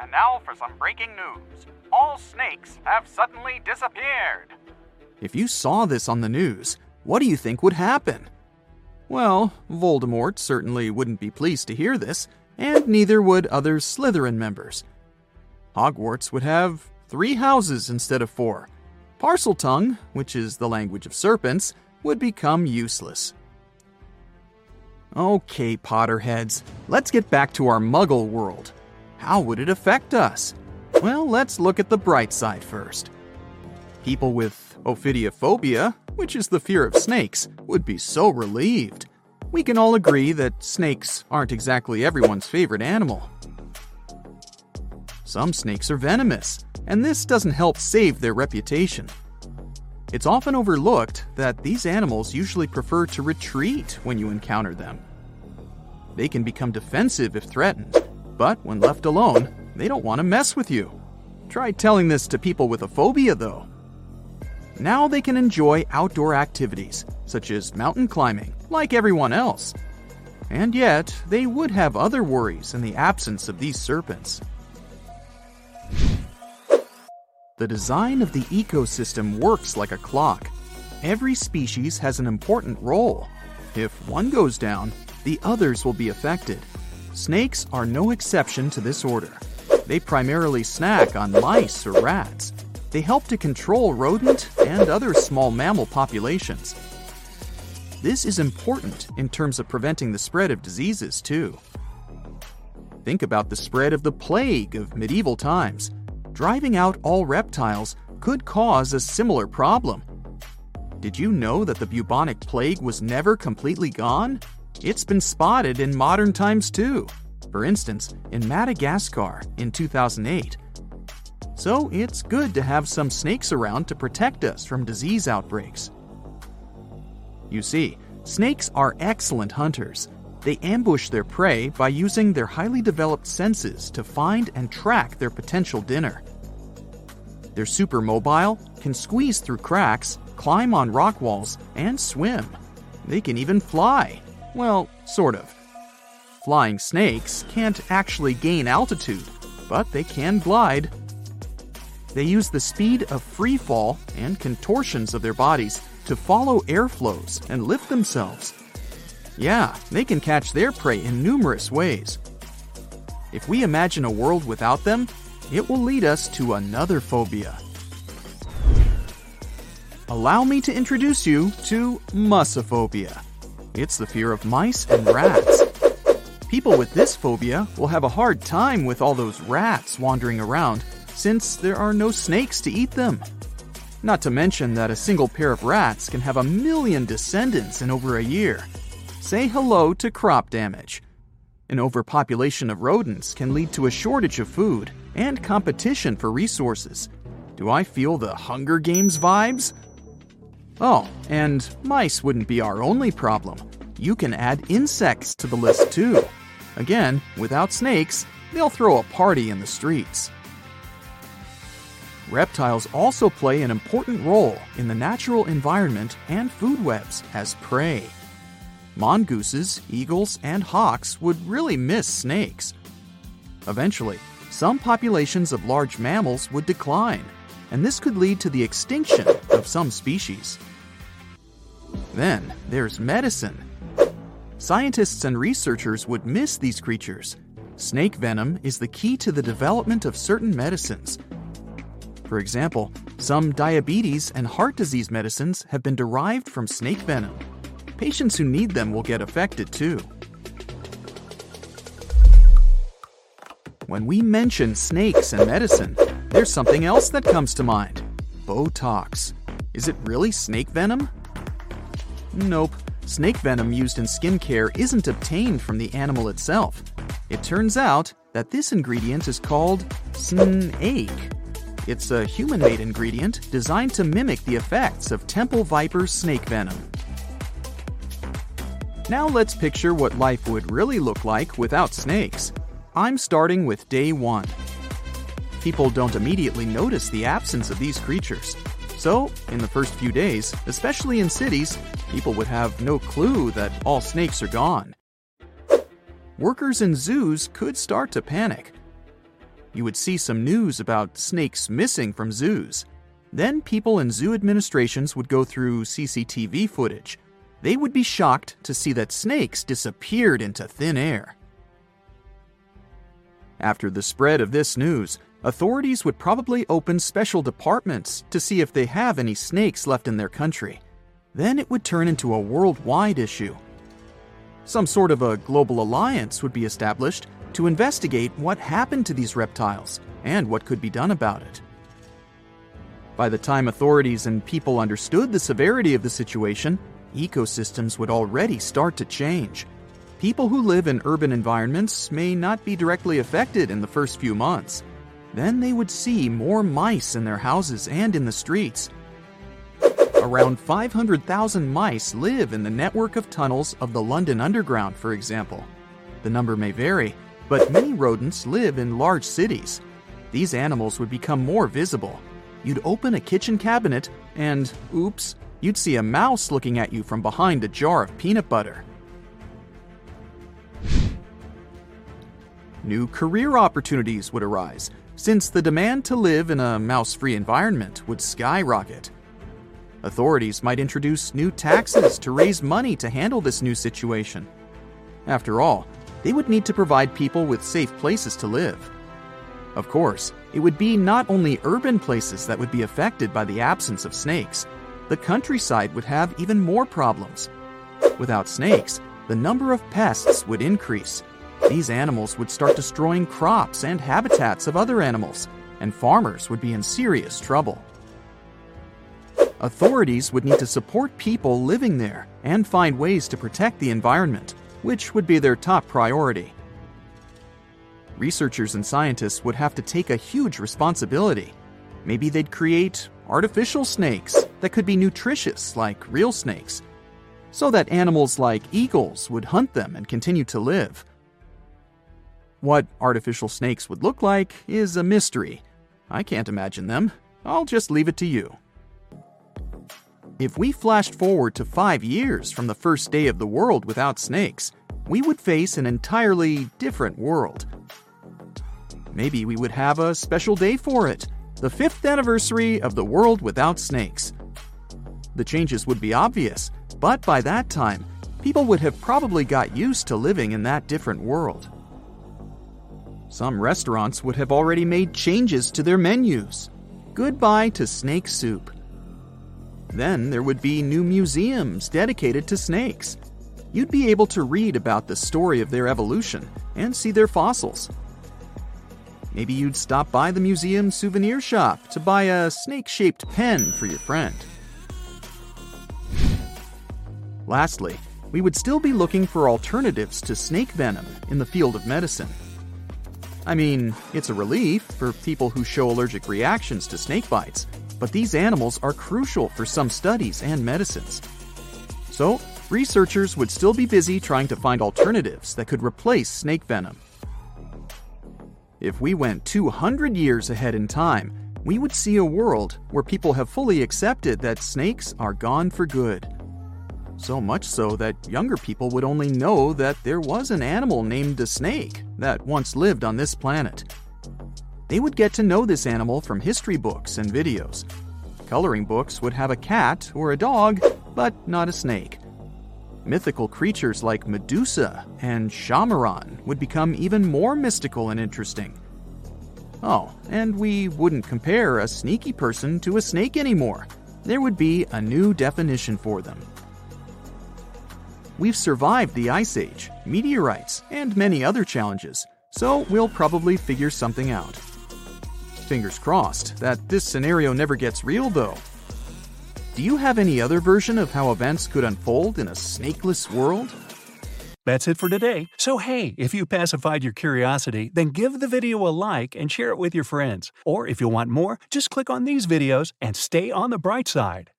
And now for some breaking news. All snakes have suddenly disappeared. If you saw this on the news, what do you think would happen? Well, Voldemort certainly wouldn't be pleased to hear this, and neither would other Slytherin members. Hogwarts would have three houses instead of four. Parseltongue, which is the language of serpents, would become useless. Okay, Potterheads, let's get back to our muggle world. How would it affect us? Well, let's look at the bright side first. People with ophidiophobia, which is the fear of snakes, would be so relieved. We can all agree that snakes aren't exactly everyone's favorite animal. Some snakes are venomous, and this doesn't help save their reputation. It's often overlooked that these animals usually prefer to retreat when you encounter them. They can become defensive if threatened, but when left alone, they don't want to mess with you. Try telling this to people with a phobia, though. Now they can enjoy outdoor activities, such as mountain climbing, like everyone else. And yet, they would have other worries in the absence of these serpents. The design of the ecosystem works like a clock. Every species has an important role. If one goes down, the others will be affected. Snakes are no exception to this order. They primarily snack on mice or rats. They help to control rodent and other small mammal populations. This is important in terms of preventing the spread of diseases, too. Think about the spread of the plague of medieval times driving out all reptiles could cause a similar problem. Did you know that the bubonic plague was never completely gone? It's been spotted in modern times too. For instance, in Madagascar in 2008. So it's good to have some snakes around to protect us from disease outbreaks. You see, snakes are excellent hunters. They ambush their prey by using their highly developed senses to find and track their potential dinner. They're super mobile, can squeeze through cracks, climb on rock walls, and swim. They can even fly. Well, sort of. Flying snakes can't actually gain altitude, but they can glide. They use the speed of free fall and contortions of their bodies to follow airflows and lift themselves. Yeah, they can catch their prey in numerous ways. If we imagine a world without them, it will lead us to another phobia. Allow me to introduce you to mussophobia. It's the fear of mice and rats. People with this phobia will have a hard time with all those rats wandering around since there are no snakes to eat them. Not to mention that a single pair of rats can have a million descendants in over a year. Say hello to crop damage. An overpopulation of rodents can lead to a shortage of food and competition for resources. Do I feel the Hunger Games vibes? Oh, and mice wouldn't be our only problem. You can add insects to the list too. Again, without snakes, they'll throw a party in the streets. Reptiles also play an important role in the natural environment and food webs as prey. Mongooses, eagles, and hawks would really miss snakes. Eventually, some populations of large mammals would decline, and this could lead to the extinction of some species. Then there's medicine. Scientists and researchers would miss these creatures. Snake venom is the key to the development of certain medicines. For example, some diabetes and heart disease medicines have been derived from snake venom. Patients who need them will get affected too. When we mention snakes and medicine, there's something else that comes to mind Botox. Is it really snake venom? Nope. Snake venom used in skincare isn't obtained from the animal itself. It turns out that this ingredient is called Syn-Ake. It's a human made ingredient designed to mimic the effects of temple viper snake venom. Now let's picture what life would really look like without snakes. I'm starting with day one. People don't immediately notice the absence of these creatures. So, in the first few days, especially in cities, people would have no clue that all snakes are gone. Workers in zoos could start to panic. You would see some news about snakes missing from zoos. Then people in zoo administrations would go through CCTV footage. They would be shocked to see that snakes disappeared into thin air. After the spread of this news, authorities would probably open special departments to see if they have any snakes left in their country. Then it would turn into a worldwide issue. Some sort of a global alliance would be established to investigate what happened to these reptiles and what could be done about it. By the time authorities and people understood the severity of the situation, ecosystems would already start to change. People who live in urban environments may not be directly affected in the first few months. Then they would see more mice in their houses and in the streets. Around 500,000 mice live in the network of tunnels of the London Underground, for example. The number may vary, but many rodents live in large cities. These animals would become more visible. You'd open a kitchen cabinet, and oops, you'd see a mouse looking at you from behind a jar of peanut butter. New career opportunities would arise, since the demand to live in a mouse free environment would skyrocket. Authorities might introduce new taxes to raise money to handle this new situation. After all, they would need to provide people with safe places to live. Of course, it would be not only urban places that would be affected by the absence of snakes, the countryside would have even more problems. Without snakes, the number of pests would increase. These animals would start destroying crops and habitats of other animals, and farmers would be in serious trouble. Authorities would need to support people living there and find ways to protect the environment, which would be their top priority. Researchers and scientists would have to take a huge responsibility. Maybe they'd create artificial snakes that could be nutritious like real snakes, so that animals like eagles would hunt them and continue to live. What artificial snakes would look like is a mystery. I can't imagine them. I'll just leave it to you. If we flashed forward to five years from the first day of the world without snakes, we would face an entirely different world. Maybe we would have a special day for it the fifth anniversary of the world without snakes. The changes would be obvious, but by that time, people would have probably got used to living in that different world. Some restaurants would have already made changes to their menus. Goodbye to snake soup. Then there would be new museums dedicated to snakes. You'd be able to read about the story of their evolution and see their fossils. Maybe you'd stop by the museum souvenir shop to buy a snake shaped pen for your friend. Lastly, we would still be looking for alternatives to snake venom in the field of medicine. I mean, it's a relief for people who show allergic reactions to snake bites, but these animals are crucial for some studies and medicines. So, researchers would still be busy trying to find alternatives that could replace snake venom. If we went 200 years ahead in time, we would see a world where people have fully accepted that snakes are gone for good. So much so that younger people would only know that there was an animal named a snake that once lived on this planet. They would get to know this animal from history books and videos. Coloring books would have a cat or a dog, but not a snake. Mythical creatures like Medusa and Shahmaran would become even more mystical and interesting. Oh, and we wouldn't compare a sneaky person to a snake anymore. There would be a new definition for them. We've survived the Ice Age, meteorites, and many other challenges, so we'll probably figure something out. Fingers crossed that this scenario never gets real, though. Do you have any other version of how events could unfold in a snakeless world? That's it for today. So, hey, if you pacified your curiosity, then give the video a like and share it with your friends. Or if you want more, just click on these videos and stay on the bright side.